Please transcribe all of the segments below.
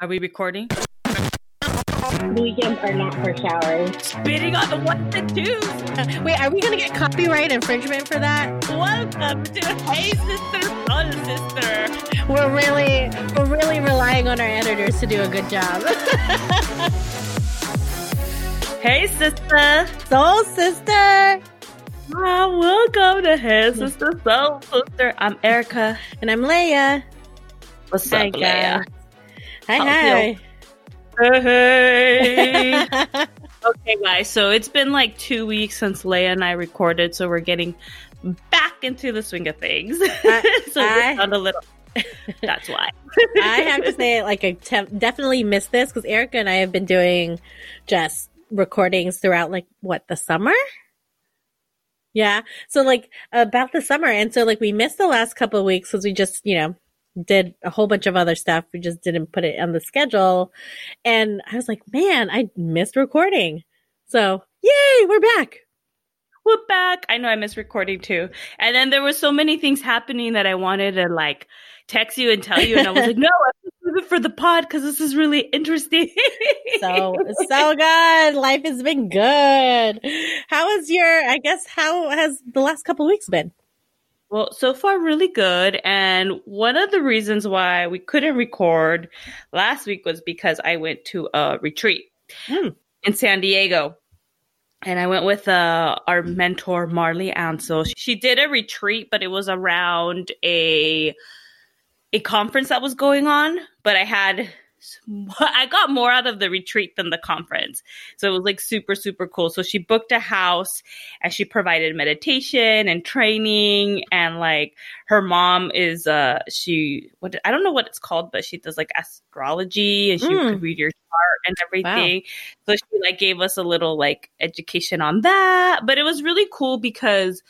Are we recording? Weekends are not for showers. Spitting on the ones and twos. Wait, are we gonna get copyright infringement for that? Welcome to Hey Sister, Soul Sister. We're really, we're really relying on our editors to do a good job. Hey Sister. Soul sister, Ah, welcome to Hey Sister, Soul Sister. I'm Erica. and I'm Lea. What's Hi, up, Lea? Hi, hi. Hey. okay, guys. So it's been like two weeks since Lea and I recorded, so we're getting back into the swing of things. I- so I- we sound a little. That's why. I have to say, like, I te- definitely missed this because Erica and I have been doing just recordings throughout, like, what the summer. Yeah, so like about the summer, and so like we missed the last couple of weeks because we just, you know, did a whole bunch of other stuff. We just didn't put it on the schedule, and I was like, man, I missed recording. So yay, we're back. We're back. I know I missed recording too. And then there were so many things happening that I wanted to like text you and tell you. And I was like, no, I'm just doing it for the pod because this is really interesting. So so good. Life has been good. How is your? I guess how has the last couple of weeks been? Well, so far, really good. And one of the reasons why we couldn't record last week was because I went to a retreat Hmm. in San Diego. And I went with uh, our mentor, Marley Ansel. She did a retreat, but it was around a a conference that was going on. But I had I got more out of the retreat than the conference. So it was like super, super cool. So she booked a house and she provided meditation and training and like her mom is uh she what I don't know what it's called, but she does like astrology and she Mm. could read your chart and everything. So she like gave us a little like education on that. But it was really cool because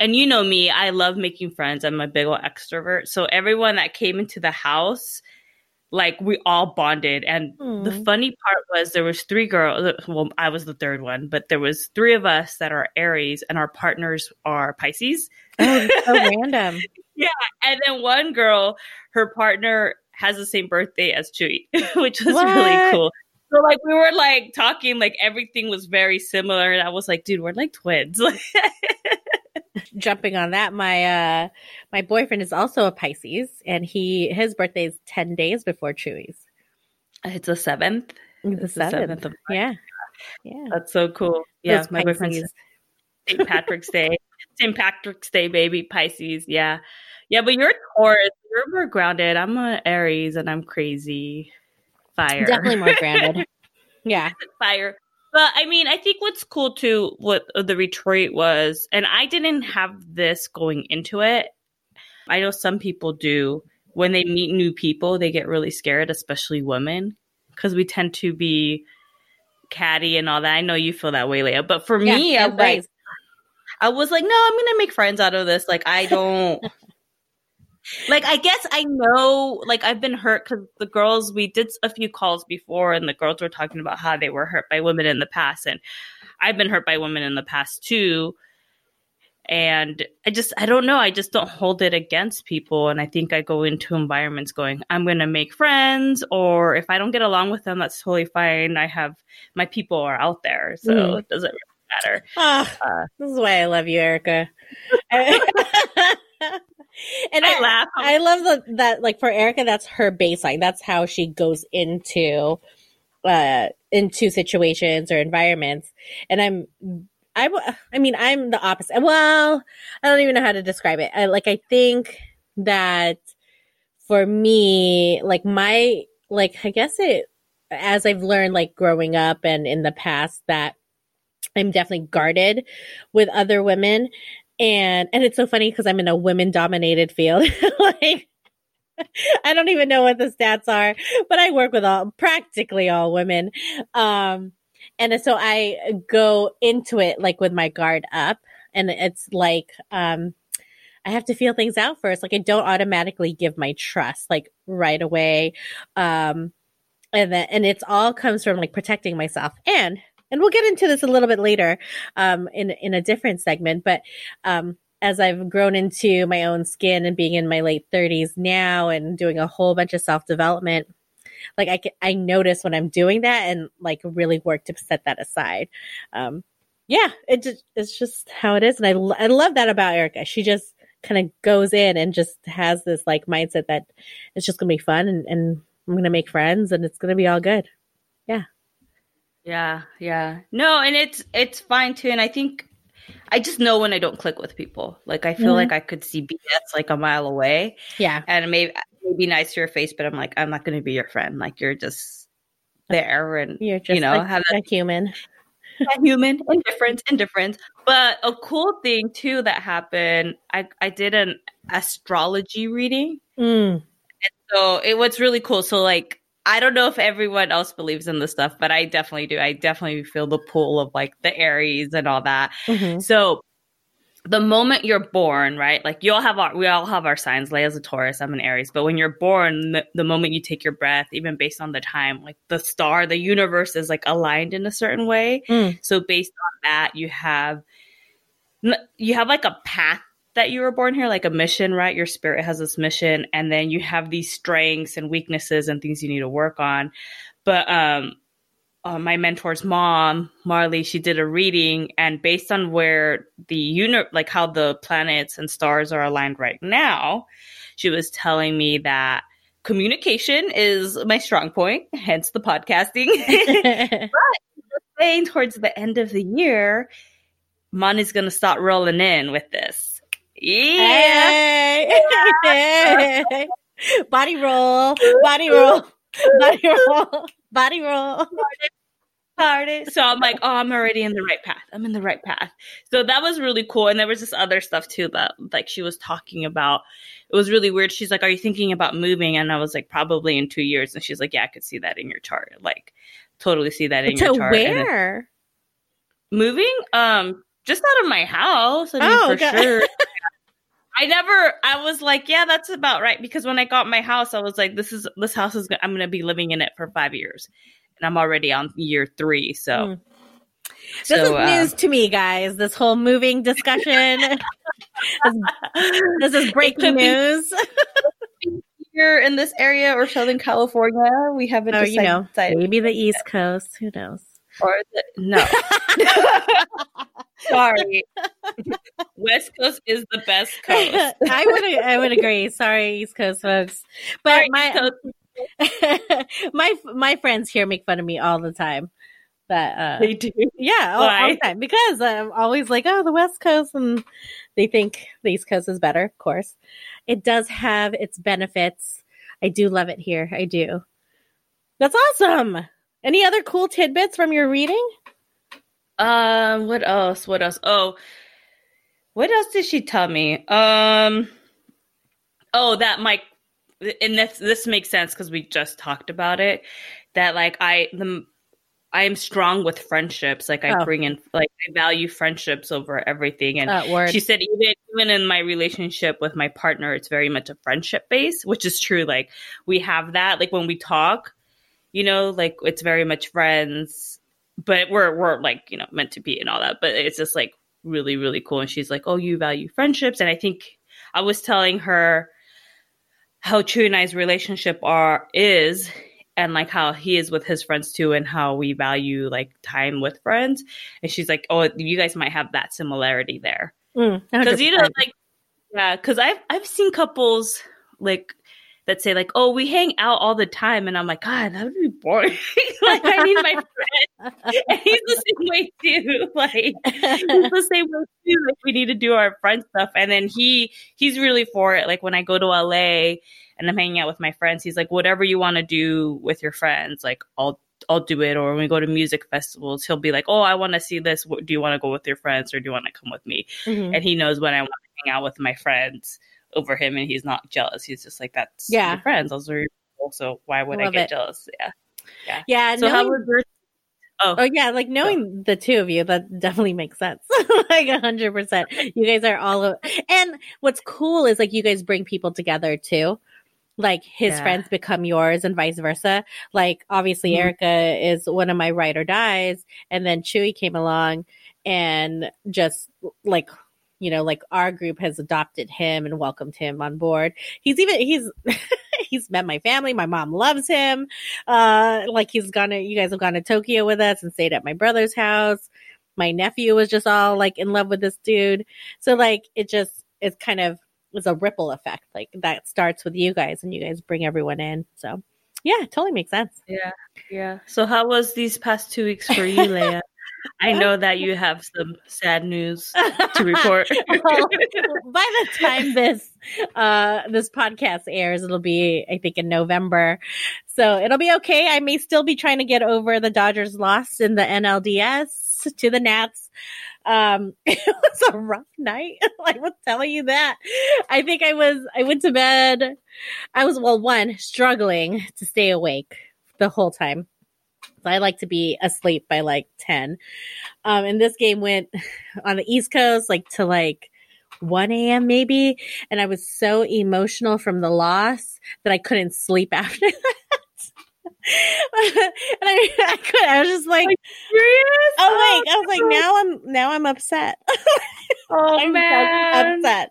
and you know me, I love making friends. I'm a big old extrovert. So everyone that came into the house, like we all bonded. And the funny part was there was three girls. Well, I was the third one, but there was three of us that are Aries, and our partners are Pisces. Oh, so random. Yeah, and then one girl, her partner has the same birthday as Chewy, which was really cool. So like we were like talking, like everything was very similar, and I was like, dude, we're like twins. Jumping on that, my uh my boyfriend is also a Pisces, and he his birthday is ten days before Chewy's. it's the seventh. The seventh. of Yeah, yeah. That's so cool. Yeah, Those my boyfriend's. St. Patrick's Day. St. Patrick's Day, baby. Pisces. Yeah. Yeah, but you're Taurus. You're more grounded. I'm an Aries and I'm crazy. Fire. definitely more grounded. yeah, Fire. But I mean, I think what's cool too, what uh, the retreat was, and I didn't have this going into it. I know some people do. When they meet new people, they get really scared, especially women, because we tend to be catty and all that. I know you feel that way, Lea. But for me, I was like. I was like, no, I'm gonna make friends out of this. Like, I don't. like, I guess I know. Like, I've been hurt because the girls we did a few calls before, and the girls were talking about how they were hurt by women in the past, and I've been hurt by women in the past too. And I just, I don't know. I just don't hold it against people. And I think I go into environments going, I'm going to make friends, or if I don't get along with them, that's totally fine. I have my people are out there. So Mm. it doesn't really matter. Ah, Uh, this is why I love you, Erica. and I I, laugh. I love the, that, like for Erica, that's her baseline. That's how she goes into, uh, into situations or environments. And I'm, I, I mean, I'm the opposite. Well, I don't even know how to describe it. I like, I think that for me, like my, like, I guess it, as I've learned, like growing up and in the past, that I'm definitely guarded with other women. And, and it's so funny because I'm in a women dominated field. like, I don't even know what the stats are, but I work with all, practically all women. Um, and so I go into it like with my guard up and it's like, um, I have to feel things out first. Like I don't automatically give my trust like right away. Um, and then, and it's all comes from like protecting myself and and we'll get into this a little bit later um, in in a different segment. But um, as I've grown into my own skin and being in my late 30s now and doing a whole bunch of self development, like I I notice when I'm doing that and like really work to set that aside. Um, yeah, it just, it's just how it is. And I, I love that about Erica. She just kind of goes in and just has this like mindset that it's just to be fun and, and I'm to make friends and it's to be all good. Yeah. Yeah, yeah. No, and it's it's fine too. And I think I just know when I don't click with people. Like I feel Mhm. like I could see BS like a mile away, Yeah. and maybe maybe nice to your face, but I'm like I'm not going to be your friend. Like you're just there, and You're just you know, like have a human. a human indifference, indifference. But a cool thing too that happened. I I did an astrology reading. Mm. So it was really cool. So like I don't know if everyone else believes in this stuff, but I definitely do. I definitely feel the pull of like the Aries and all that. Mhm. So the moment you're born, right? Like you all have our, we all have our signs. Lea's a Taurus, I'm an Aries. But when you're born, the, the moment you take your breath, even based on the time, like the star, the universe is like aligned in a certain way. Mm. So based on that, you have you have like a path that you were born here, like a mission, right? Your spirit has this mission, and then you have these strengths and weaknesses and things you need to work on. But um, uh, my mentor's mom, Marley, she did a reading, and based on where the uni- like how the planets and stars are aligned right now, she was telling me that communication is my strong point, hence the podcasting. But saying towards the end of the year, money's gonna start rolling in with this. Yeah. Hey. Hey. Body roll, body roll, body roll, body roll. Party. So I'm like, oh, I'm already in the right path. I'm in the right path. So that was really cool. And there was this other stuff too that like she was talking about. It was really weird. She's like, Are you thinking about moving? And I was like, Probably in two years. And she's like, Yeah, I could see that in your chart. Like totally see that in To your chart. Where? moving? Um, just out of my house. I mean, Oh, for God. sure. I never. I was like, yeah, that's about right. Because when I got my house, I was like, this is this house is. I'm going to be living in it for five years, and I'm already on year three. So, Mm. This is uh, news to me, guys. This whole moving discussion. this is breaking news. here in this area or Southern California, we haven't Oh, decided. you know, maybe the East Coast. Who knows? Or the, no. Sorry, West Coast is the best coast. I would I would agree. Sorry, East Coast folks, but Sorry, my my my friends here make fun of me all the time. That uh, they do. yeah, all, all the time because I'm always like, oh, the West Coast, and they think the East Coast is better. Of course, it does have its benefits. I do love it here. I do. That's awesome. Any other cool tidbits from your reading? Um, what else? What else? Oh, what else did she tell me? Um, oh, that Mike, and this this makes sense because we just talked about it. That like I the I am strong with friendships. Like I Oh. bring in like I value friendships over everything. And she said even even in my relationship with my partner, it's very much a friendship base, which is true. Like we have that. Like when we talk, you know, like it's very much friends, but we're we're like you know meant to be and all that. But it's just like really really cool. And she's like, oh, you value friendships, and I think I was telling her how Chewy and I's relationship are is. And like how he is with his friends too, and how we value like time with friends. And she's like, "Oh, you guys might have that similarity there." Mm, because you know like yeah because i've i've seen couples like that say like oh we hang out all the time and i'm like god that would be boring like i need my friend and he's the same way too like he's the same way too like we need to do our friend stuff and then he he's really for it like when i go to la and i'm hanging out with my friends he's like whatever you want to do with your friends like i'll I'll do it. Or when we go to music festivals, he'll be like, "Oh, I want to see this. Do you want to go with your friends, or do you want to come with me?" Mhm. and he knows when I want to hang out with my friends over him, and he's not jealous. He's just like, "That's Yeah. your friends. Those are your people, so why would I, get it. jealous?" Yeah. yeah. Yeah. So how knowing- was your? Oh, Oh yeah, like knowing the two of you, that definitely makes sense. like a hundred percent. You guys are all, o- and what's cool is like you guys bring people together too. Like his Yeah. friends become yours and vice versa. Like obviously Mhm. Erica is one of my ride or dies, and then Chewy came along and just like you know, like our group has adopted him and welcomed him on board. He's even he's He's met my family. My mom loves him. Uh, like he's gone to, you guys have gone to Tokyo with us and stayed at my brother's house. My nephew was just all like in love with this dude. So like it just is kind of is a ripple effect. Like that starts with you guys and you guys bring everyone in. So yeah, totally makes sense. Yeah. Yeah. So how was these past two weeks for you, Lea? I know that you have some sad news to report. well, by the time this uh this podcast airs, it'll be I think in November. So it'll be okay. I may still be trying to get over the Dodgers loss in the NLDS to the Nats. Um it was a rough night. I will tell you that. I think I was I went to bed. I was well one struggling to stay awake the whole time. I like to be asleep by like 10. Um, and this game went on the East Coast, like to like 1 a.m. maybe. And I was so emotional from the loss that I couldn't sleep after that. and I, I could, I was just like, like serious? Oh, like, I was like, now I'm, now I'm upset. Oh I'm man. upset.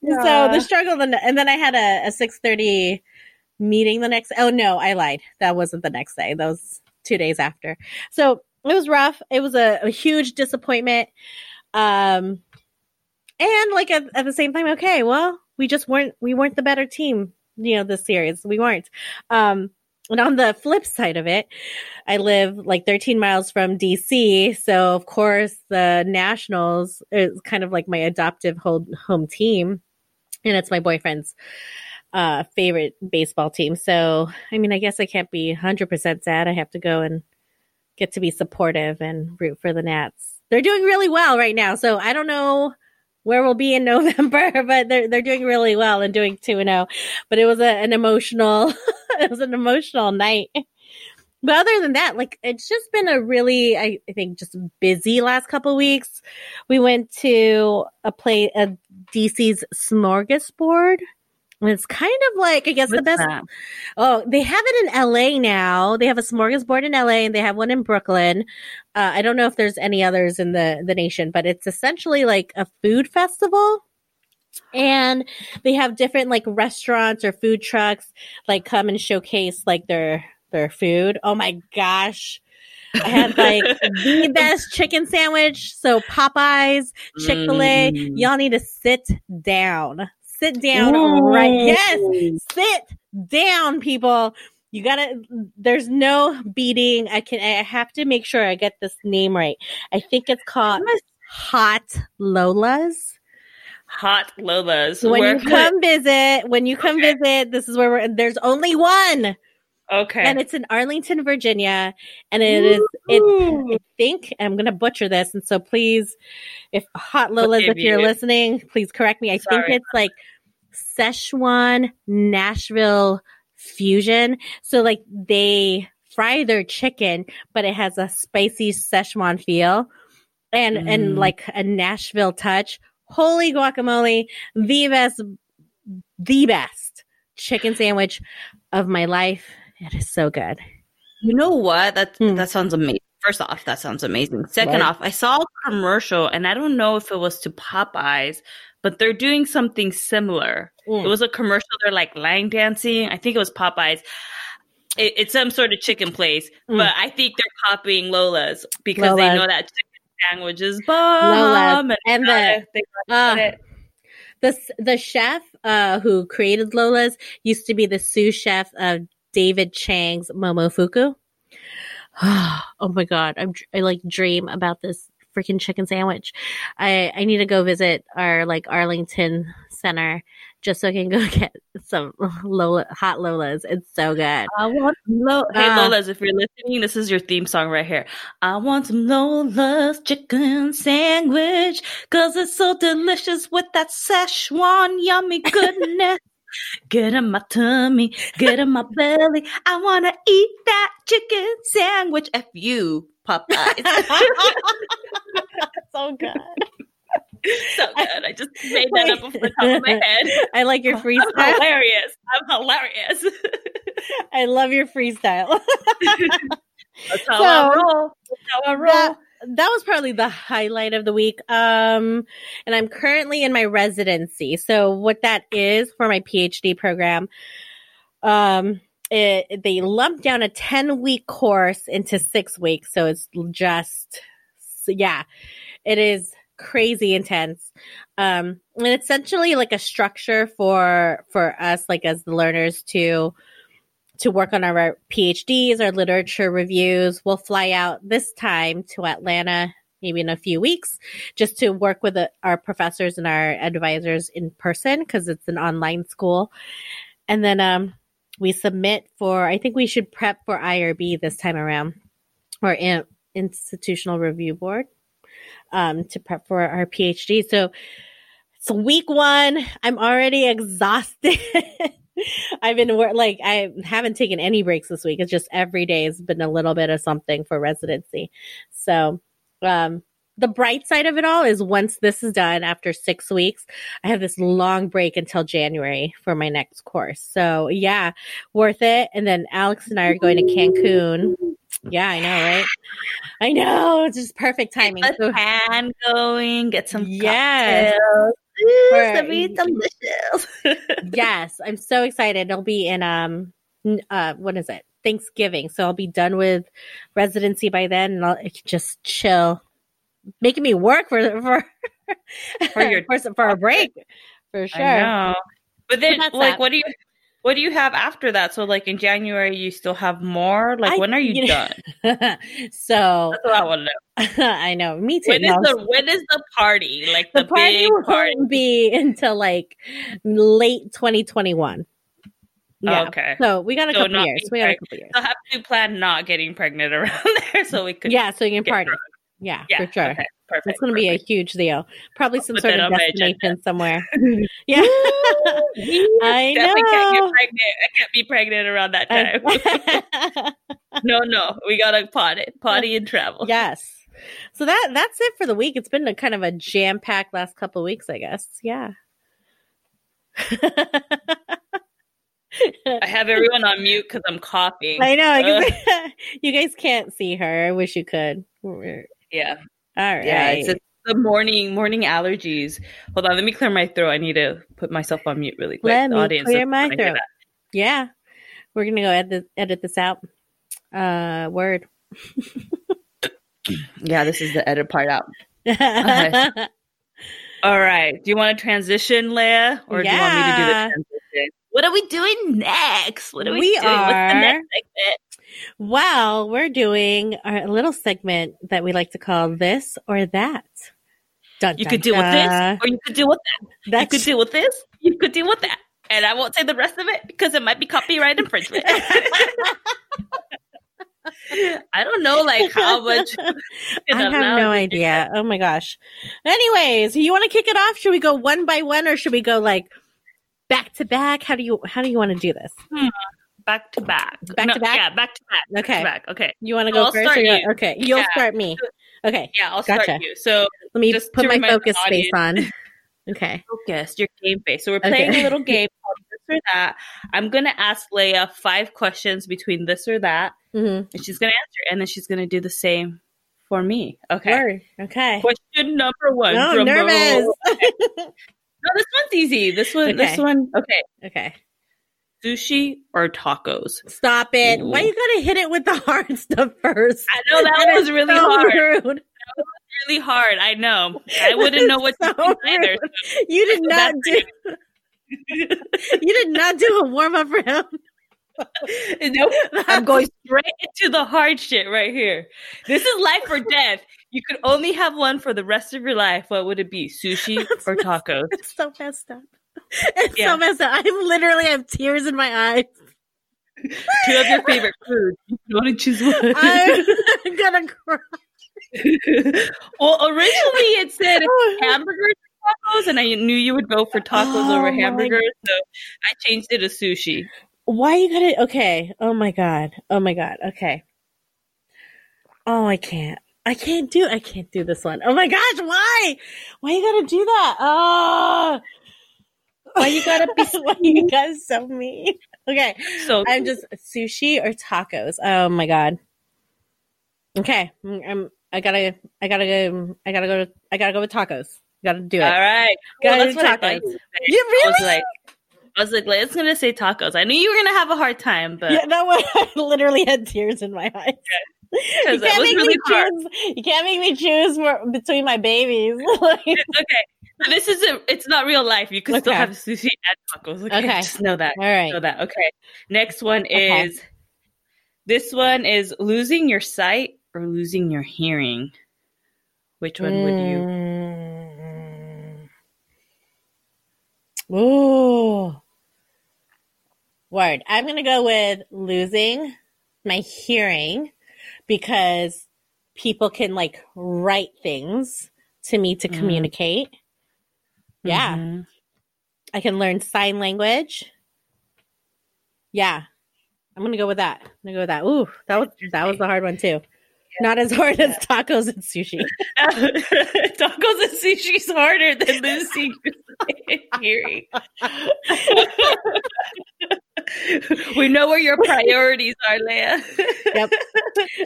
Yeah. So the struggle, and then I had a, a 630 meeting the next, oh no, I lied. That wasn't the next day. That was two days after. So it was rough. It was a, a huge disappointment. Um, and like at, at the same time, okay, well, we just weren't, we weren't the better team, you know, this series. We weren't. Um, and on the flip side of it, I live like 13 miles from DC. So of course the Nationals is kind of like my adoptive home, home team. And it's my boyfriend's uh, favorite baseball team. So, I mean, I guess I can't be 100% sad. I have to go and get to be supportive and root for the Nats. They're doing really well right now. So I don't know where we'll be in November, but they're, they're doing really well and doing 2 and 0. But it was a, an emotional, it was an emotional night. But other than that, like it's just been a really, I, I think, just busy last couple weeks. We went to a play, a DC's smorgasbord. And it's kind of like, I guess the best. that? Oh, they have it in LA now. They have a smorgasbord in LA and they have one in Brooklyn. Uh, I don't know if there's any others in the, the nation, but it's essentially like a food festival. And they have different like restaurants or food trucks like come and showcase like their, their food. Oh my gosh. I had like the best chicken sandwich. So Popeyes, Chick fil A, Mm. y'all need to sit down. Sit down Ooh. right. Yes sit down people you gotta there's no beating i can i have to make sure i get this name right i think it's called hot lolas Hot Lolas. so when Where you could- come visit when you come Okay. visit this is where we're there's only one okay. and it's in arlington virginia and it is Ooh. I think I'm gonna butcher this, and so please, if Hot Lolas, if you're listening, please correct me. I think it's like Szechuan Nashville fusion. So like they fry their chicken, but it has a spicy Szechuan feel, and and Mm. like a Nashville touch. Holy guacamole, the best, the best chicken sandwich of my life. It is so good. You know what? That Hmm. that sounds amazing. First off, that sounds amazing. Second Right. off, I saw a commercial and I don't know if it was to Popeyes, but they're doing something similar. Mm. It was a commercial. They're like line dancing. I think it was Popeyes. It, it's some sort of chicken place, Mm. but I think they're copying Lola's because they know that chicken sandwich is bomb. Lola's. And gotta- the- they Uh, the the chef uh, who created Lola's used to be the sous chef of David Chang's Momofuku. oh my god, I'm I like dream about this freaking chicken sandwich. I I need to go visit our like Arlington Center just so I can go get some Lola hot Lolas. It's so good. I want some Lo- Hey Ah. Lola's, if you're listening, this is your theme song right here. I want some Lola's chicken sandwich, cause it's so delicious with that Szechuan yummy goodness. Get in my tummy, get in my belly. I wanna eat that chicken sandwich. F you, Popeyes. so good. so good. I just made that up off the top of my head. I like your I'm freestyle. hilarious. I'm hilarious. I love your freestyle. That's how So, I roll. That's how I roll. that, that was probably the highlight of the week. Um, and I'm currently in my residency. So what that is for my PhD program, Um, it, they lumped down a 10 week course into six weeks. So it's just, yeah, it is crazy intense. Um, and essentially like a structure for, for us, like as the learners to, to work on our PhDs, our literature reviews. We'll fly out this time to Atlanta, maybe in a few weeks, just to work with the, our professors and our advisors in person because it's an online school. And then um, we submit for, I think we should prep for IRB this time around or in, Institutional Review Board um, to prep for our PhD. So it's week one. I'm already exhausted. I've been like I haven't taken any breaks this week. It's just every day has been a little bit of something for residency. So, um, the bright side of it all is once this is done after six weeks, I have this long break until January for my next course. So yeah, worth it. And then Alex and I are going to Cancun. Yeah, I know, right? I know. It's just perfect timing. Get the tan going, get some yeah. Ooh, be delicious. yes, I'm so excited. It'll be in um uh what is it? Thanksgiving. So I'll be done with residency by then and I'll just chill. Making me work for for for your for, for a break. For sure. But then like that. what do you what do you have after that? So, like in January, you still have more. Like, I, when are you, you done? so that's what I want to know. I know. Me too. When is the when is the party? Like the, the party won't be until like late 2021. Yeah. Okay. So we got a so couple years. We got a couple years. So we have to plan not getting pregnant around there, so we could. Yeah, so you can party. Yeah, yeah, for sure. Okay. Perfect. It's going to be a huge deal. Probably some sort of destination somewhere. yeah. I know. Can't get pregnant. I can't be pregnant around that time. no, no. We got to potty, potty and travel. Yes. So that that's it for the week. It's been a kind of a jam packed last couple weeks, I guess. Yeah. I have everyone on mute because I'm coughing. I know. Uh. you guys can't see her. I wish you could. Yeah. All right. Yeah, it's the morning morning allergies. Hold on, let me clear my throat. I need to put myself on mute really quick. Let the me audience clear my throat. Yeah, we're gonna go edit edit this out. Uh, word. yeah, this is the edit part out. Okay. All right. Do you want to transition, Lea, or yeah. do you want me to do the transition? What are we doing next? What are we, we doing? Are... What's the next segment? Well, we're doing a little segment that we like to call this or that. Dun, you dun, could deal with this, or you could deal with that. That's... You could deal with this, you could deal with that. And I won't say the rest of it because it might be copyright infringement. I don't know, like how much. I have no idea. Oh my gosh. Anyways, you want to kick it off? Should we go one by one, or should we go like back to back? How do you How do you want to do this? Hmm back to back. Back no, to back. Yeah, back to back. Okay. Back, okay. You want to go first? You. Okay. You'll yeah. start me. Okay. Yeah, I'll gotcha. start you. So let me just put my focus face on. Okay. Focus your game face. So we're playing okay. a little game called this or that. I'm gonna ask Lea five questions between this or that, mm-hmm. and she's gonna answer, and then she's gonna do the same for me. Okay. Word. Okay. Question number one. No, nervous. Okay. no, this one's easy. This one. Okay. This one. Okay. Okay sushi or tacos? Stop it. Ooh. Why you gotta hit it with the hard stuff first? I know that, that was really so hard. Rude. That was really hard. I know. I wouldn't know what so to do either. So you did not do You did not do a warm up for him. nope. I'm going straight into the hard shit right here. This is life or death. You could only have one for the rest of your life. What would it be? Sushi or tacos? It's so messed up. It's yeah. so messed up. I literally have tears in my eyes. Two of your favorite foods. You want to choose one. I'm gonna cry. well, originally it said oh. hamburgers and tacos, and I knew you would go for tacos oh, over hamburgers, so I changed it to sushi. Why you gotta? Okay. Oh my god. Oh my god. Okay. Oh, I can't. I can't do. I can't do this one. Oh my gosh! Why? Why you gotta do that? Oh. Why you gotta be? why you guys so mean? Okay, so I'm just sushi or tacos. Oh my god. Okay, I'm. I gotta. I gotta go. Um, I gotta go. I gotta go with tacos. Gotta do it. All right. Gotta well, do tacos. You really? like, I was like, let's gonna say tacos. I knew you were gonna have a hard time, but Yeah, that one I literally had tears in my eyes. You because that can't was make really me hard. choose. You can't make me choose for, between my babies. Like, okay. But this isn't. It's not real life. You can still have sushi and tacos. Okay, Okay. just know that. all right. Know that. Okay. Next one Okay. is. This one is losing your sight or losing your hearing. Which one would you? Ooh. Word. I'm gonna go with losing my hearing because people can like write things to me to Mhm. communicate. Yeah. Mhm. I can learn sign language. Yeah. I'm gonna go with that. I'm gonna go with that. Ooh, that was that was the hard one too. Not as hard as tacos and sushi. Tacos and sushi's harder than your hearing. we know where your priorities are, Lea. Yep.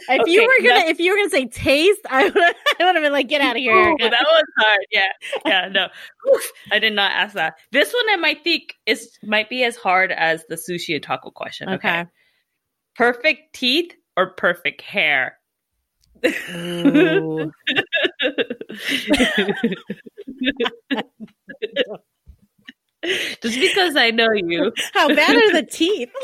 If Okay, you were gonna next- if you were gonna say taste, I would I would have been like, get out of here. Ooh, that was hard. Yeah, yeah. No, Oof, I did not ask that. This one I might think is might be as hard as the sushi and taco question. Okay. Okay. Perfect teeth or perfect hair? Just because I know you, How bad are the teeth?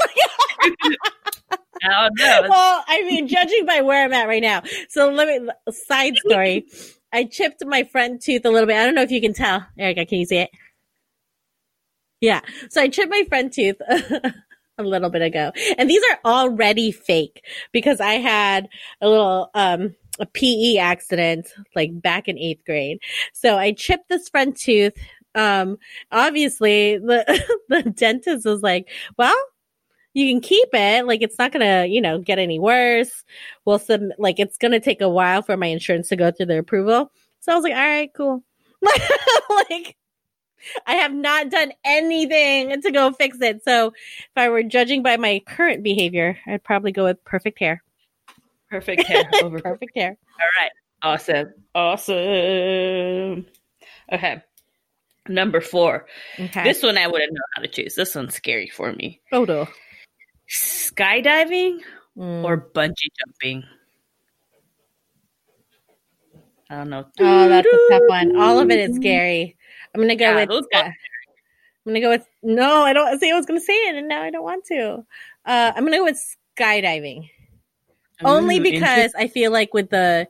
I don't know. well, I mean, judging by where I'm at right now. So let me side story. I chipped my front tooth a little bit. I don't know if you can tell. Erica, can you see it? Yeah. So I chipped my front tooth a little bit ago. And these are already fake because I had a little um a PE accident like back in 8th grade. So I chipped this front tooth um obviously the the dentist was like, "Well, you can keep it. Like it's not gonna, you know, get any worse. We'll sub like it's gonna take a while for my insurance to go through the approval. So I was like, all right, cool. like I have not done anything to go fix it. So if I were judging by my current behavior, I'd probably go with perfect hair. Perfect hair over. Perfect hair. All right. Awesome. Awesome. Okay. Number four. Okay. This one I wouldn't know how to choose. This one's scary for me. oh no. Skydiving Mm. or bungee jumping? I don't know. Oh, that's a tough one. All of it is scary. I'm gonna go Yeah, with. Sky- I'm gonna go with. No, I don't. See, I was gonna say it, and now I don't want to. Uh, I'm gonna go with skydiving. Only because I feel like with the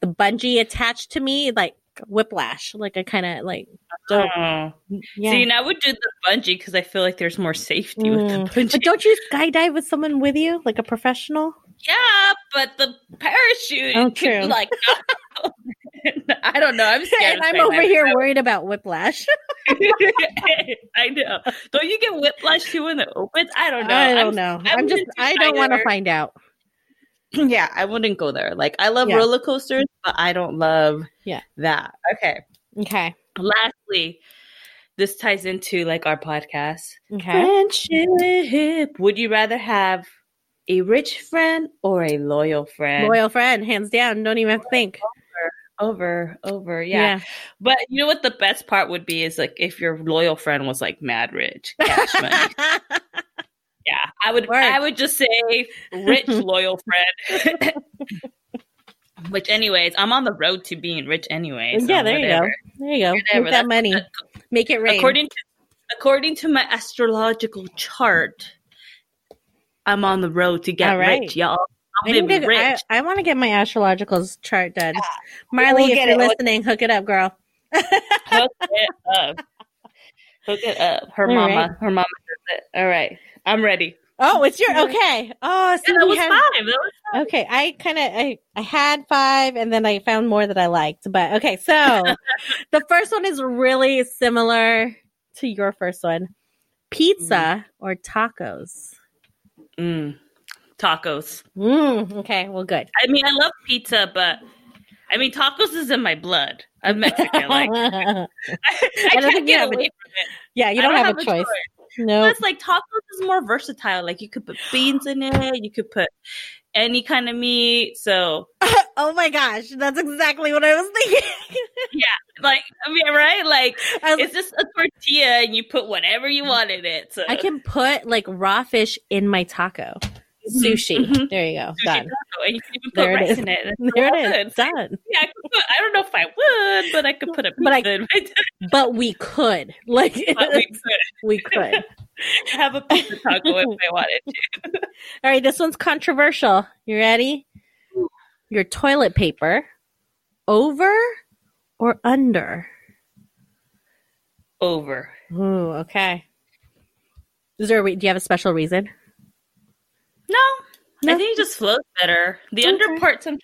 the bungee attached to me, like whiplash. Like I kind of like don't. Oh. Yeah. See, and I would do the bungee because I feel like there's more safety with the Mm. bungee. but don't you skydive with someone with you, like a professional? yeah, but the parachute Oh, true. like I don't know. I'm scared. and I'm over here worried about whiplash. I know. Don't you get whiplash too in the open? I don't know. I I'm- don't know. I I'm just. I don't want to find out. yeah, I wouldn't go there. Like I love Yeah. roller coasters, but I don't love Yeah. that. Okay. Okay. Lastly, this ties into like our podcast. Okay. Friendship. Would you rather have a rich friend or a loyal friend? Loyal friend, hands down. Don't even have to think. Over, over, yeah. But you know what the best part would be is like if your loyal friend was like mad rich, cash money. Yeah, I would. Word. I would just say rich loyal friend. Which, anyways, I'm on the road to being rich anyway. so yeah, there you go. There you go. Whatever, Make that money. Make it rain. According to according to my astrological chart, I'm on the road to get right. rich, y'all. I, I'm be to- I, rich. I want to get my astrological chart done. Marley, we'll if you're it. Listening, hook it up, girl. Hook it up. Hook it up. Her All mama. right. Her mama does it. All right, I'm ready. Oh, it's your okay. Oh, see, Yeah, that was had- five. That was okay. I kind of I I had five, and then I found more that I liked. But okay, so the first one is really similar to your first one: pizza or tacos. mm, tacos. Mm, okay, well, good. I mean, I love pizza, but I mean, tacos is in my blood. I'm Mexican. Like, I, don't can't think you get have away a- from it. yeah, you I don't, have, a choice. No. Plus, like tacos is more versatile. Like you could put beans in it. You could put any kind of meat. So, oh my gosh, that's exactly what I was thinking. Yeah, like, I mean, right? Like, was- it's just a tortilla, and you put whatever you want in it. So I can put like raw fish in my taco. Sushi. Mhm. There you go. sushi Done. taco, and you can even put There rice is. in it. it's There it good. Done. Yeah, I, could put, I don't know if I would, but I could put a But I- in But we could. Like we could we could. have a pizza taco if I wanted to. All right, this one's controversial. You ready? Your toilet paper over or under? Over. Ooh, okay. Is there a re- do you have a special reason? No, No. I think it just flows better. The Okay. under part sometimes.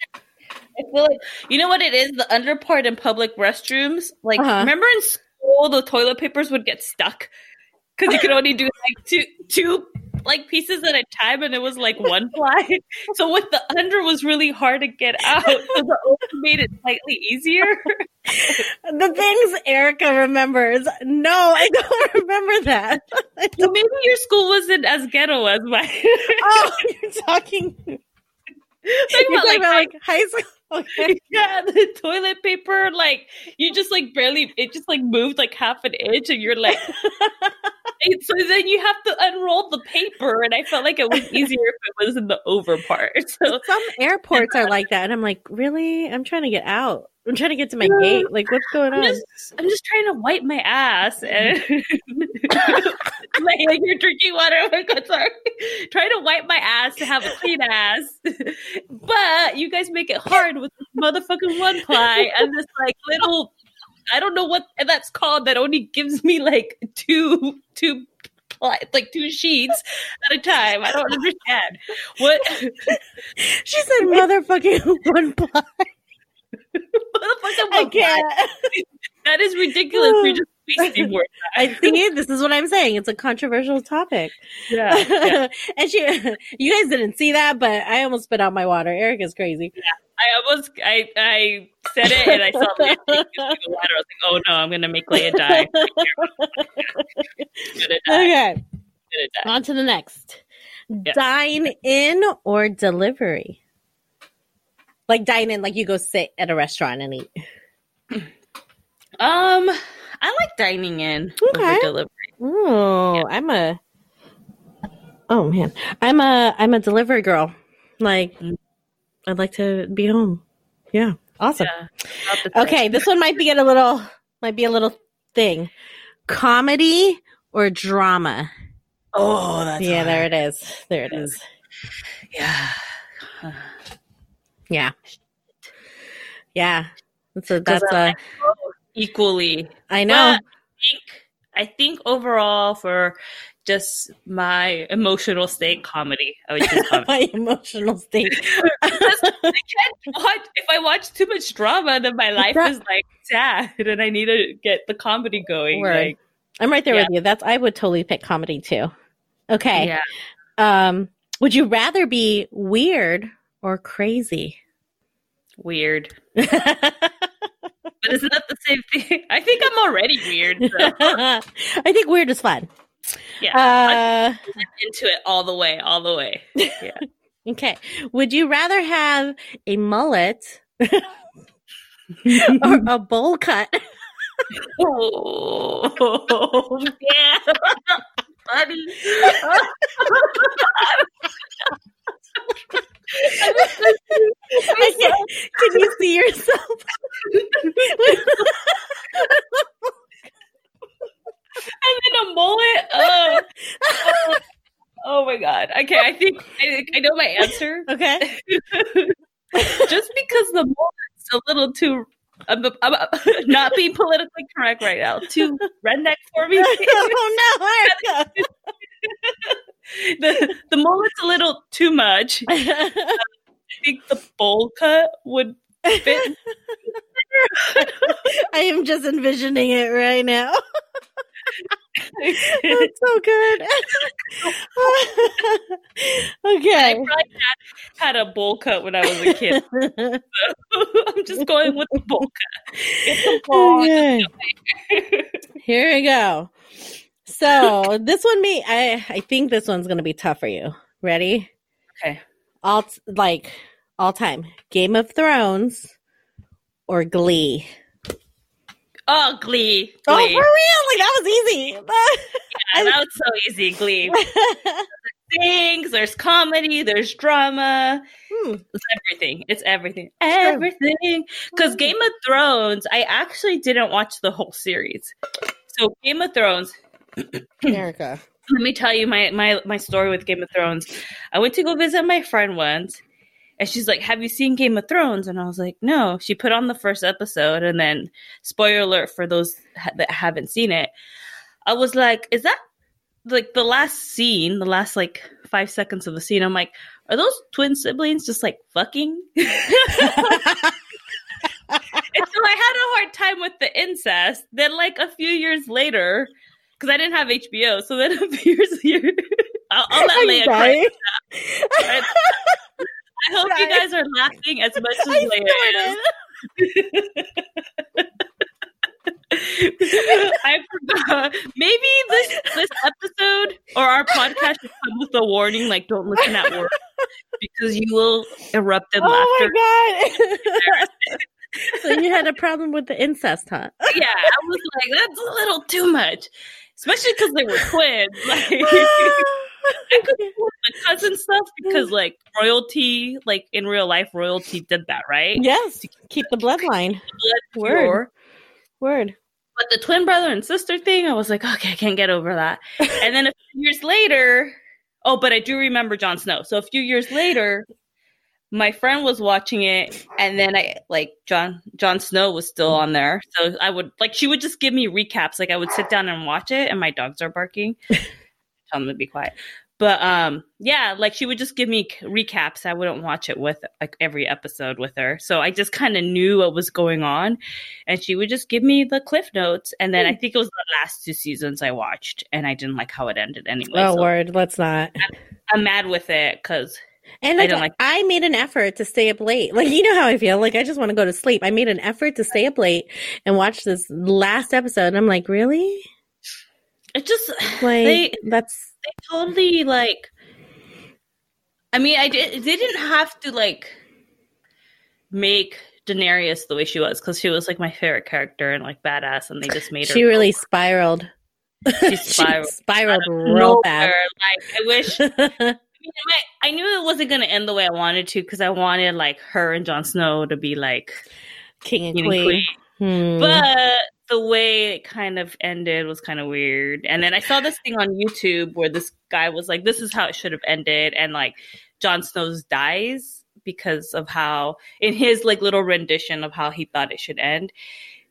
I feel like you know what it is. The under part in public restrooms. Like Uh-huh. remember in school, the toilet papers would get stuck because you could only do like two two like pieces at a time, and it was like one ply. so with the under was really hard to get out. So the over made it slightly easier. The things Erica remembers. No, I don't remember that. So don't- maybe your school wasn't as ghetto as mine. oh, you're talking. About, like, about like high school. Okay. yeah, the toilet paper, like you just like barely, it just like moved like half an inch, and you're like, so then you have to unroll the paper, and I felt like it was easier if it was in the over part. So Some airports are like that, and I'm like, really? I'm trying to get out. I'm trying to get to my gate. Like, what's going I'm on? just, I'm just trying to wipe my ass, and like, like you're drinking water. Oh my god, sorry. Trying to wipe my ass to have a clean ass, but you guys make it hard with this motherfucking one ply and this like little. I don't know what that's called. That only gives me like two two ply, like two sheets at a time. I don't understand what She said, "Motherfucking one ply." motherfucking I one ply. can't. That is ridiculous. You're just I see. This is what I'm saying. It's a controversial topic. Yeah, yeah. and she, you guys didn't see that, but I almost spit out my water. Erica's crazy. I almost I I said it and I saw the water. I was like, oh no, I'm gonna make Lea die. Die. Okay, die. on to the next. Yeah. Dine in or delivery? Like dine in, like you go sit at a restaurant and eat. Um, I like dining in Okay. over delivery. Oh, I'm a. Oh man, I'm a I'm a delivery girl. Like, Mm. I'd like to be home. Yeah, awesome. Yeah. Not the thing. Okay, this one might be a little might be a little thing. Comedy or drama? Oh, that's yeah, hard. there it is. There it is. Yeah. Yeah. Yeah. That's a that's a equally. I know. I think I think overall for just my emotional state comedy, I would choose comedy. My emotional state. I can't watch if I watch too much drama, then my life That- is like sad, and I need to get the comedy going. Like, I'm right there Yeah. with you. That's I would totally pick comedy too. Okay. yeah, Um would you rather be weird or crazy? weird, but it's not that the same thing. I think I'm already weird. So, I think weird is fun. yeah, Uh into it all the way, all the way. Yeah, Okay. Would you rather have a mullet or a bowl cut? oh, yeah, buddy. I can't- Can you see yourself? and then a mullet. Oh, oh, oh my god. Okay, I think I, I know my answer. Okay. Just because the mullet's a little too. I'm, I'm, I'm not being politically correct right now. Too redneck for me. oh no, the the mullet's a little too much. I think the bowl cut would fit. I am just envisioning it right now. That's so good. I okay. probably had, had a bowl cut when I was a kid. I'm just going with the bowl cut. Get the bowl. okay. Here we go. So this one may I I think this one's gonna be tough for you. Ready? Okay. All like all time. Game of Thrones or Glee. Oh, Glee. Glee. Oh, for real? Like that was easy. yeah, that was so easy. Glee. Things. There's comedy. There's drama. Hmm. It's everything. It's everything. Everything. Because Game of Thrones, I actually didn't watch the whole series. So Game of Thrones. America. Let me tell you my my my story with Game of Thrones. I went to go visit my friend once, and she's like, "Have you seen Game of Thrones?" And I was like, "No." She put on the first episode, and then spoiler alert for those ha- that haven't seen it. I was like, "Is that like the last scene? The last like five seconds of the scene?" I'm like, "Are those twin siblings just like fucking?" and so I had a hard time with the incest. Then, like a few years later, because I didn't have HBO, so then appears here. I'll, I'll let Lea cry. I hope you guys are laughing as much as Lea is. I forgot. Maybe this this episode or our podcast should come with a warning, like don't listen at work because you will erupt in oh laughter. my god! so you had a problem with the incest, huh? Yeah, I was like, that's a little too much, especially because they were twins. Like, I could the cousin stuff because, like, royalty, like in real life, royalty did that, right? yes, keep the bloodline. Blood Word. pure. Word. But the twin brother and sister thing, I was like, okay, I can't get over that. and then a few years later, oh, but I do remember Jon Snow. So a few years later, my friend was watching it, and then I like Jon jon Snow was still on there. So I would like she would just give me recaps. Like I would sit down and watch it, and my dogs are barking. Tell them to be quiet. But um, yeah, like she would just give me recaps. I wouldn't watch it with like every episode with her, so I just kind of knew what was going on, and she would just give me the cliff notes. And then I think it was the last two seasons I watched, and I didn't like how it ended anyway. Oh, so word. Let's not. I'm mad with it because And I like, I, like- made an effort to stay up late. Like you know how I feel. Like I just want to go to sleep. I made an effort to stay up late and watch this last episode. And I'm like, really? it just Like they that's they totally like i mean i did they didn't have to like make daenerys the way she was because she was like my favorite character and like badass and they just made her she really spiraled. she spiraled, spiraled out of real bad. like i wish I, mean, I, I knew it wasn't going to end the way i wanted to because i wanted like her and Jon snow to be like King and king and queen. queen Hmm. but the way it kind of ended was kind of weird. And then I saw this thing on YouTube where this guy was like, "This is how it should have ended," and like Jon Snow's dies because of how in his like little rendition of how he thought it should end.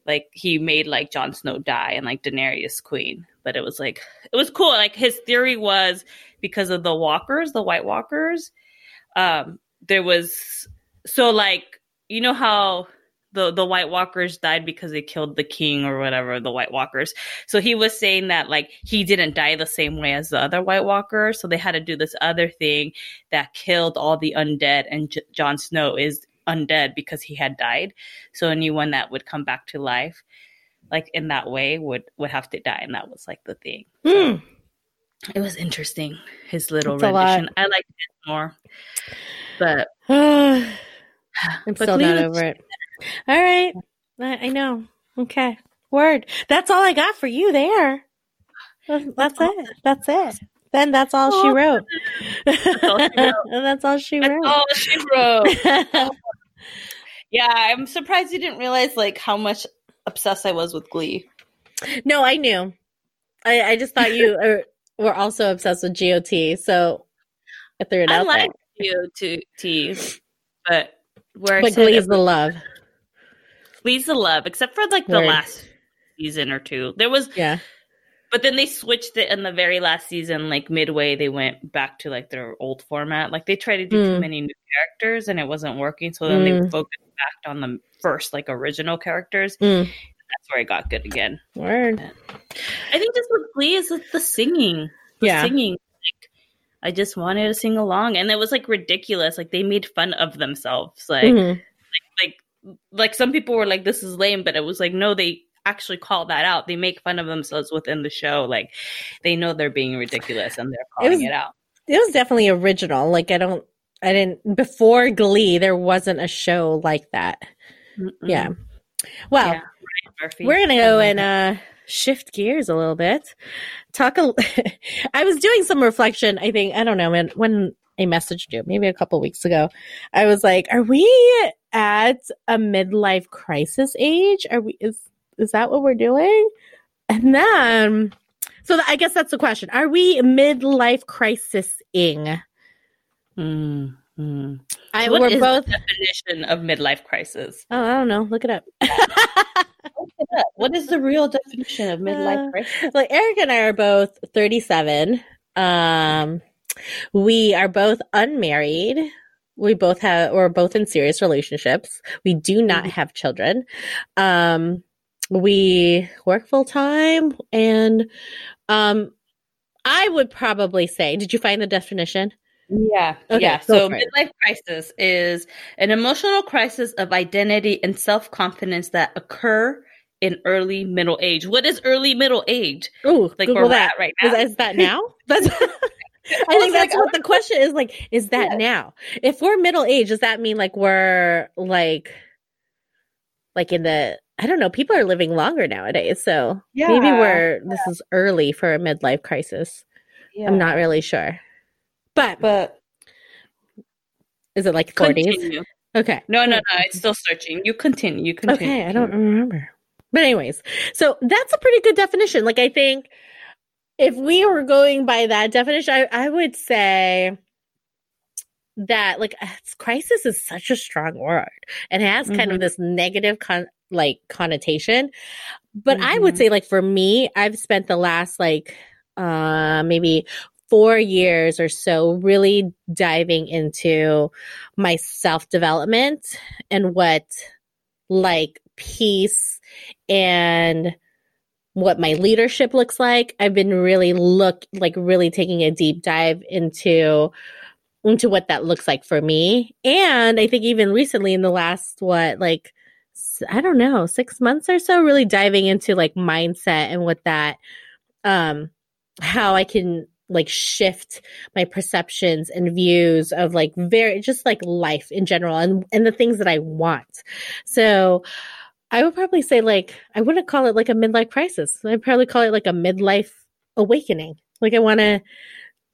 Like he made like Jon Snow die and like Daenerys queen, but it was like it was cool. Like his theory was because of the walkers, the White Walkers. Um, there was so like you know how the the White Walkers died because they killed the king or whatever the White Walkers. So he was saying that like he didn't die the same way as the other White Walkers, so they had to do this other thing that killed all the undead, and J- Jon Snow is undead because he had died. So anyone that would come back to life, like in that way, would would have to die, and that was like the thing. Hmm. It was interesting his little It's rendition. I liked it more, but I'm but still not over it. All right. I, I know. Okay. Word. That's all I got for you there. That's that's it. That's it. Then that's all she wrote. all she wrote. That's all she wrote. all she wrote. Yeah, I'm surprised you didn't realize like how much obsessed I was with Glee. no, I knew. I, I just thought you are, were also obsessed with GOT, so I threw it I out like GOT, but where But said Glee is the love. Glee's the love, except for like the Word. last season or two. There was, Yeah. but then they switched it in the very last season. Like midway, they went back to like their old format. Like they tried to do too Mm. many new characters, and it wasn't working. So then they Mm. focused back on the first like original characters. Mm. That's where I got good again. Word. I think just with Glee is with the singing. The Yeah. singing. Like, I just wanted to sing along, and it was like ridiculous. Like they made fun of themselves. Like, Mhm. like, like some people were like, "This is lame," but it was like, no, they actually call that out. They make fun of themselves within the show. Like they know they're being ridiculous and they're calling it, was- it out. It was definitely original. Like I don't, I didn't before Glee. There wasn't a show like that. Yeah. Well, Yeah. Murphy. we're gonna go and uh shift gears a little bit. Talk. A, I was doing some reflection. I think I don't know when when I messaged you maybe a couple weeks ago. I was like, "Are we at a midlife crisis age? Are we? Is is that what we're doing?" And then, so I guess that's the question: Are we midlife crisising? Mm, mm. I What we're is both. the definition of midlife crisis? Oh, I don't know. Look it up. Look it up. What is the real definition of midlife Uh, crisis? like Eric and I are both 37. Um, we are both unmarried. We both have, we're both in serious relationships. We do not Mhm. have children. Um, we work full time and, um, I would probably say, did you find the definition? Yeah, Okay, yeah. So midlife crisis is an emotional crisis of identity and self confidence that occur in early middle age. What is early middle age? Ooh, Like Google where we're that. at right Is, now. is that now? That's. I was think that's like, what the question is. Like, is that now? If we're middle age, does that mean like we're like, like in the? I don't know. People are living longer nowadays, so maybe we're this is early for a midlife crisis. I'm not really sure, but But is it like 40s? Okay. No, no, no. It's still searching. You continue. You continue. Okay, I don't remember. But anyways, so that's a pretty good definition. Like I think if we were going by that definition, I, I would say that like crisis is such a strong word and it has kind of Mhm. this negative con- like connotation. But I would Mhm. say like for me, I've spent the last like uh maybe four years or so really diving into my self development and what like peace and what my leadership looks like. I've been really look like really taking a deep dive into into what that looks like for me. And I think even recently in the last what like I don't know, 6 months or so really diving into like mindset and what that um how I can like shift my perceptions and views of like very just like life in general and and the things that I want. So I would probably say like I wouldn't call it like a midlife crisis. I'd probably call it like a midlife awakening. Like I want to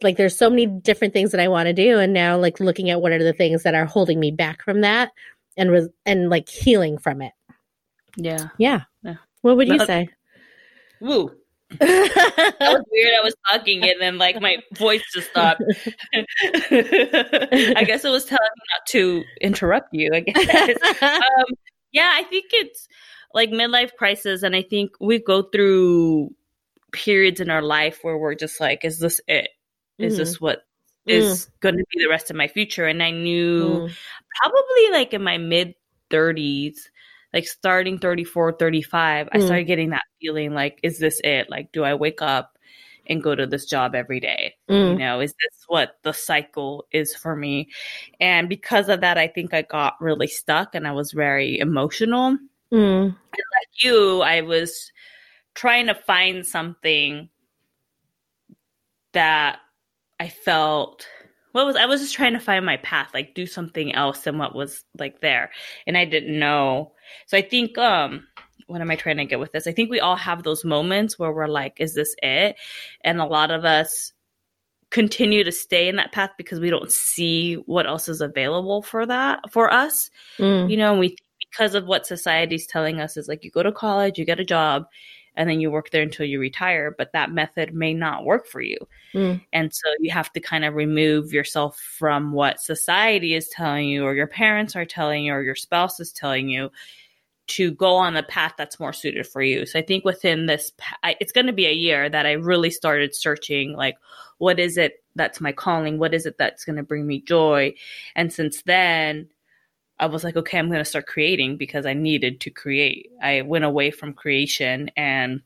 like there's so many different things that I want to do and now like looking at what are the things that are holding me back from that and re- and like healing from it. Yeah. Yeah. Yeah. What would you say? Woo. That was weird. I was talking and then like my voice just stopped. I guess it was telling me not to interrupt you. I guess. um, yeah, I think it's like midlife crisis, and I think we go through periods in our life where we're just like, "Is this it? Is Mhm. this what is going to be the rest of my future?" And I knew Mm. probably like in my mid 30s like starting 34 35 i Mm. started getting that feeling like is this it like do i wake up and go to this job every day you Mm. know is this what the cycle is for me and because of that i think i got really stuck and i was very emotional Mm. like you i was trying to find something that i felt what was i was just trying to find my path like do something else than what was like there and i didn't know. So i think um what am i trying to get with this? I think we all have those moments where we're like is this it? And a lot of us continue to stay in that path because we don't see what else is available for that for us. Mm. you know, and we because of what society's telling us is like you go to college, you get a job, and then you work there until you retire, but that method may not work for you. Mm. And so you have to kind of remove yourself from what society is telling you or your parents are telling you or your spouse is telling you to go on the path that's more suited for you. So I think within this it's going to be a year that I really started searching like what is it that's my calling? What is it that's going to bring me joy? And since then, I was like, okay, I'm going to start creating because I needed to create. I went away from creation and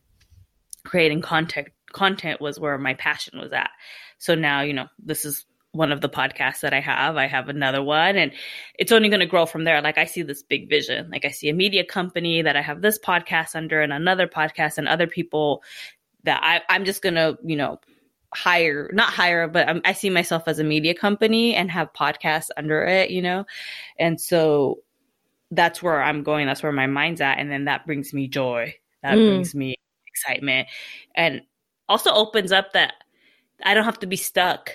creating content. Content was where my passion was at. So now, you know, this is one of the podcasts that I have. I have another one and it's only going to grow from there. Like I see this big vision. Like I see a media company that I have this podcast under and another podcast and other people that I, I'm just going to, you know, hire, not hire, but I'm, I see myself as a media company and have podcasts under it, you know? And so that's where I'm going. That's where my mind's at. And then that brings me joy. That Mm. brings me excitement and also opens up that I don't have to be stuck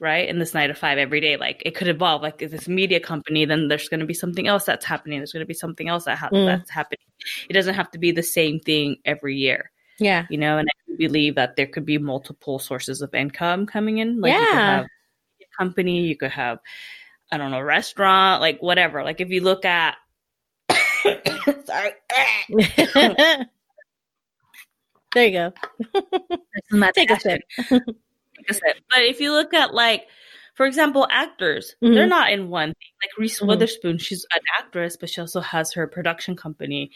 right in this nine to five every day like it could evolve like if this media company then there's going to be something else that's happening there's going to be something else that ha- Mm. that's happening it doesn't have to be the same thing every year Yeah. you know and i believe that there could be multiple sources of income coming in like you could have a company you could have i don't know restaurant like whatever like if you look at sorry there you go. This is my Take a sip. Take a sip. But if you look at like, for example, actors, Mhm. they're not in one thing. Like Reese Mhm. Witherspoon, she's an actress, but she also has her production company.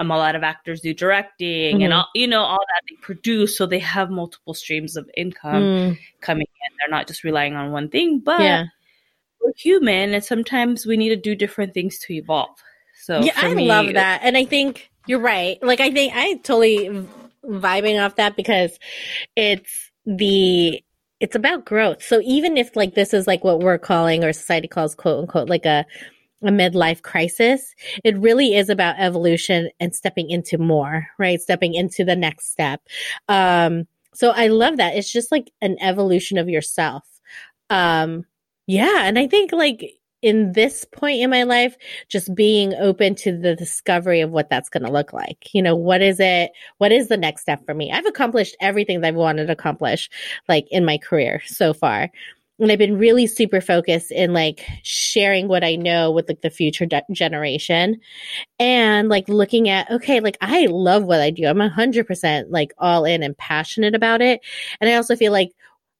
Um, a lot of actors do directing and Mhm. all, you know, all that they produce, so they have multiple streams of income Mm, coming in. They're not just relying on one thing. But yeah. we're human, and sometimes we need to do different things to evolve. So yeah, I me, love that. And I think you're right. Like, I think I totally vibing off that because it's the, it's about growth. So even if like this is like what we're calling or society calls quote unquote like a, a midlife crisis, it really is about evolution and stepping into more, right? Stepping into the next step. Um, so I love that. It's just like an evolution of yourself. Um, yeah. And I think like in this point in my life, just being open to the discovery of what that's going to look like. You know, what is it? What is the next step for me? I've accomplished everything that I've wanted to accomplish, like in my career so far. And I've been really super focused in like sharing what I know with like the future de- generation and like looking at, okay, like I love what I do. I'm a hundred percent like all in and passionate about it. And I also feel like,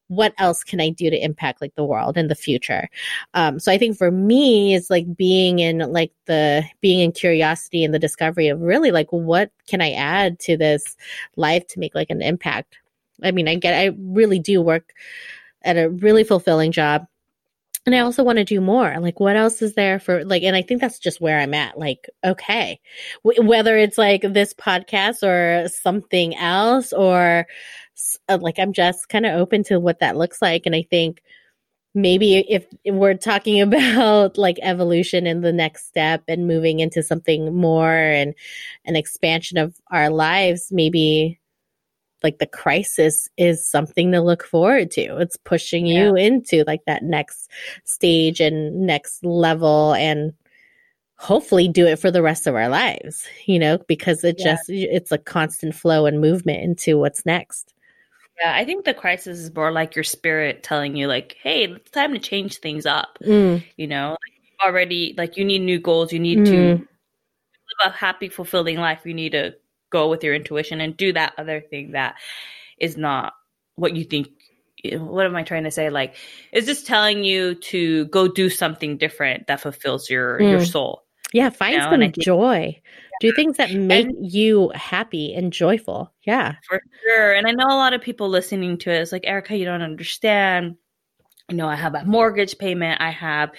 what else can I do to impact like the world in the future? Um, so I think for me, it's like being in like the being in curiosity and the discovery of really like what can I add to this life to make like an impact. I mean, I get, I really do work at a really fulfilling job. And I also want to do more. Like, what else is there for like, and I think that's just where I'm at. Like, okay, w- whether it's like this podcast or something else, or uh, like, I'm just kind of open to what that looks like. And I think maybe if we're talking about like evolution and the next step and moving into something more and an expansion of our lives, maybe like the crisis is something to look forward to. It's pushing you into like that next stage and next level and hopefully do it for the rest of our lives, you know, because it Yeah. just it's a constant flow and movement into what's next. Yeah, I think the crisis is more like your spirit telling you, like, "Hey, it's time to change things up." Mm, You know, like already like you need new goals. You need to Mm. live a happy, fulfilling life. You need to go with your intuition and do that other thing that is not what you think. What am I trying to say? Like, it's just telling you to go do something different that fulfills your your Mm. soul. yeah, find know, some think- joy. Do things that make And- you happy and joyful. Yeah. For sure. And I know a lot of people listening to it is like, Erica, you don't understand. You know, I have a mortgage payment. I have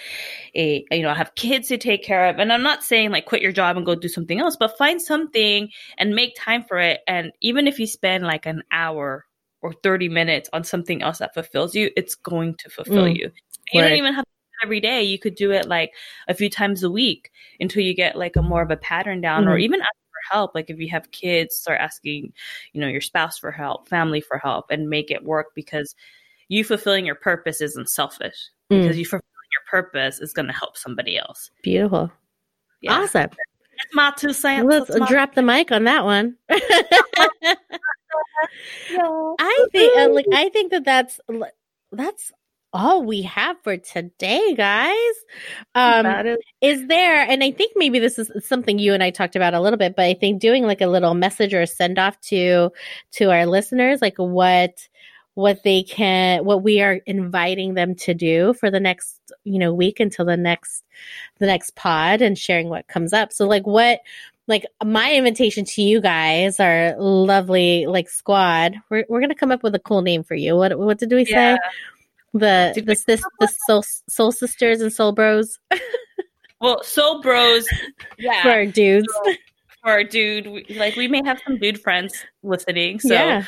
a, you know, I have kids to take care of. And I'm not saying like quit your job and go do something else, but find something and make time for it. And even if you spend like an hour or 30 minutes on something else that fulfills you, it's going to fulfill Mm. you. You Right. don't even have to do it every day. You could do it like a few times a week until you get like a more of a pattern down or Mhm. even ask for help. Like if you have kids, start asking, you know, your spouse for help, family for help and make it work because you fulfilling your purpose isn't selfish Mm, because you fulfilling your purpose is going to help somebody else. beautiful. Yeah. Awesome. That's my two cents. Let's drop the mic on that one. I think uh, like I think that that's that's all we have for today, guys. Um is- is there and I think maybe this is something you and I talked about a little bit, but I think doing like a little message or send off to to our listeners like what what they can what we are inviting them to do for the next you know week until the next the next pod and sharing what comes up so like what like my invitation to you guys our lovely like squad we're, we're gonna come up with a cool name for you what what did we say. The Did sis, talk the soul soul sisters and soul bros Well, Soul Bros, yeah, for our dudes. for our dude. We, like we may have some dude friends listening, so yeah,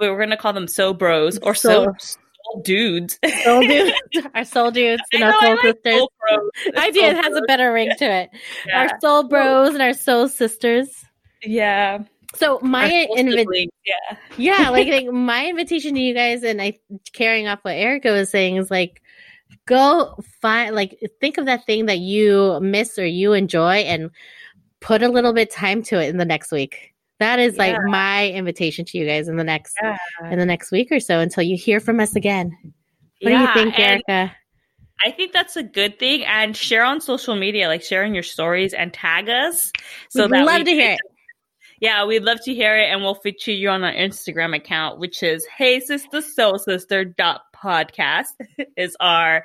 we we're gonna call them So Bros or Soul- So, soul Dudes. soul dudes, our soul dudes I and our I soul like sisters. Soul Bros. I. Soul It has a better ring to it. Yeah. Our soul bros and our soul sisters. yeah. So my invitation, yeah. yeah, like, like my invitation to you guys, and I carrying off what Erica was saying is like, go find like think of that thing that you miss or you enjoy, and put a little bit time to it in the next week. That is like Yeah. my invitation to you guys in the next Yeah. in the next week or so until you hear from us again. What do you think, Erica? I think that's a good thing. And share on social media, like sharing your stories and tag us. So We'd that love we to hear it. Yeah, we'd love to hear it, and we'll feature you on our Instagram account, which is Hey Sister Soul Sister dot podcast is our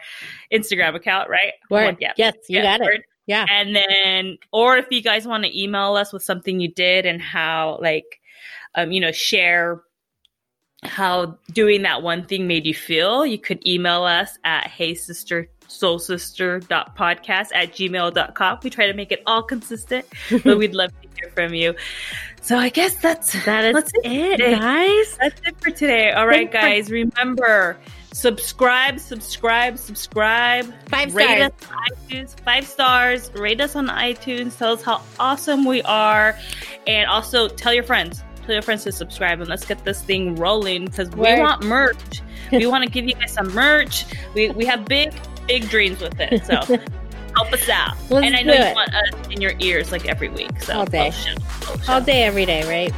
Instagram account, right? Word. Yeah. Yes, you Yeah, got it. Yeah. And then, or if you guys want to email us with something you did and how, like, um, you know, share how doing that one thing made you feel, you could email us at hey sister soul sister dot podcast at gmail.com. We try to make it all consistent, but we'd love to hear from you. So I guess that's That is that's it, today. guys. That's it for today. All right, Thanks for- guys. Remember, subscribe, subscribe, subscribe. Five Rate stars. us on iTunes, five stars. Rate us on iTunes. Tell us how awesome we are, and also tell your friends. Tell your friends to subscribe, and let's get this thing rolling because we want merch. we want to give you guys some merch. We we have big big dreams with it. So. Help us out, Let's and I know you it. want us in your ears like every week. So All day. oh, shit. Oh. All day, every day, right?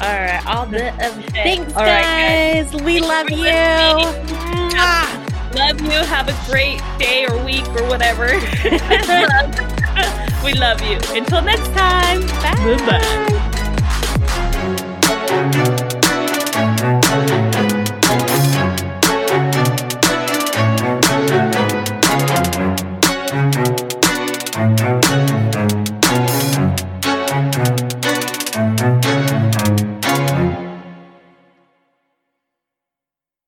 All right, all the day. Thanks, All right, guys. guys. We love you. Mwah. Love you. Have a great day or week or whatever. we love you. Until next time. Bye. Bye-bye.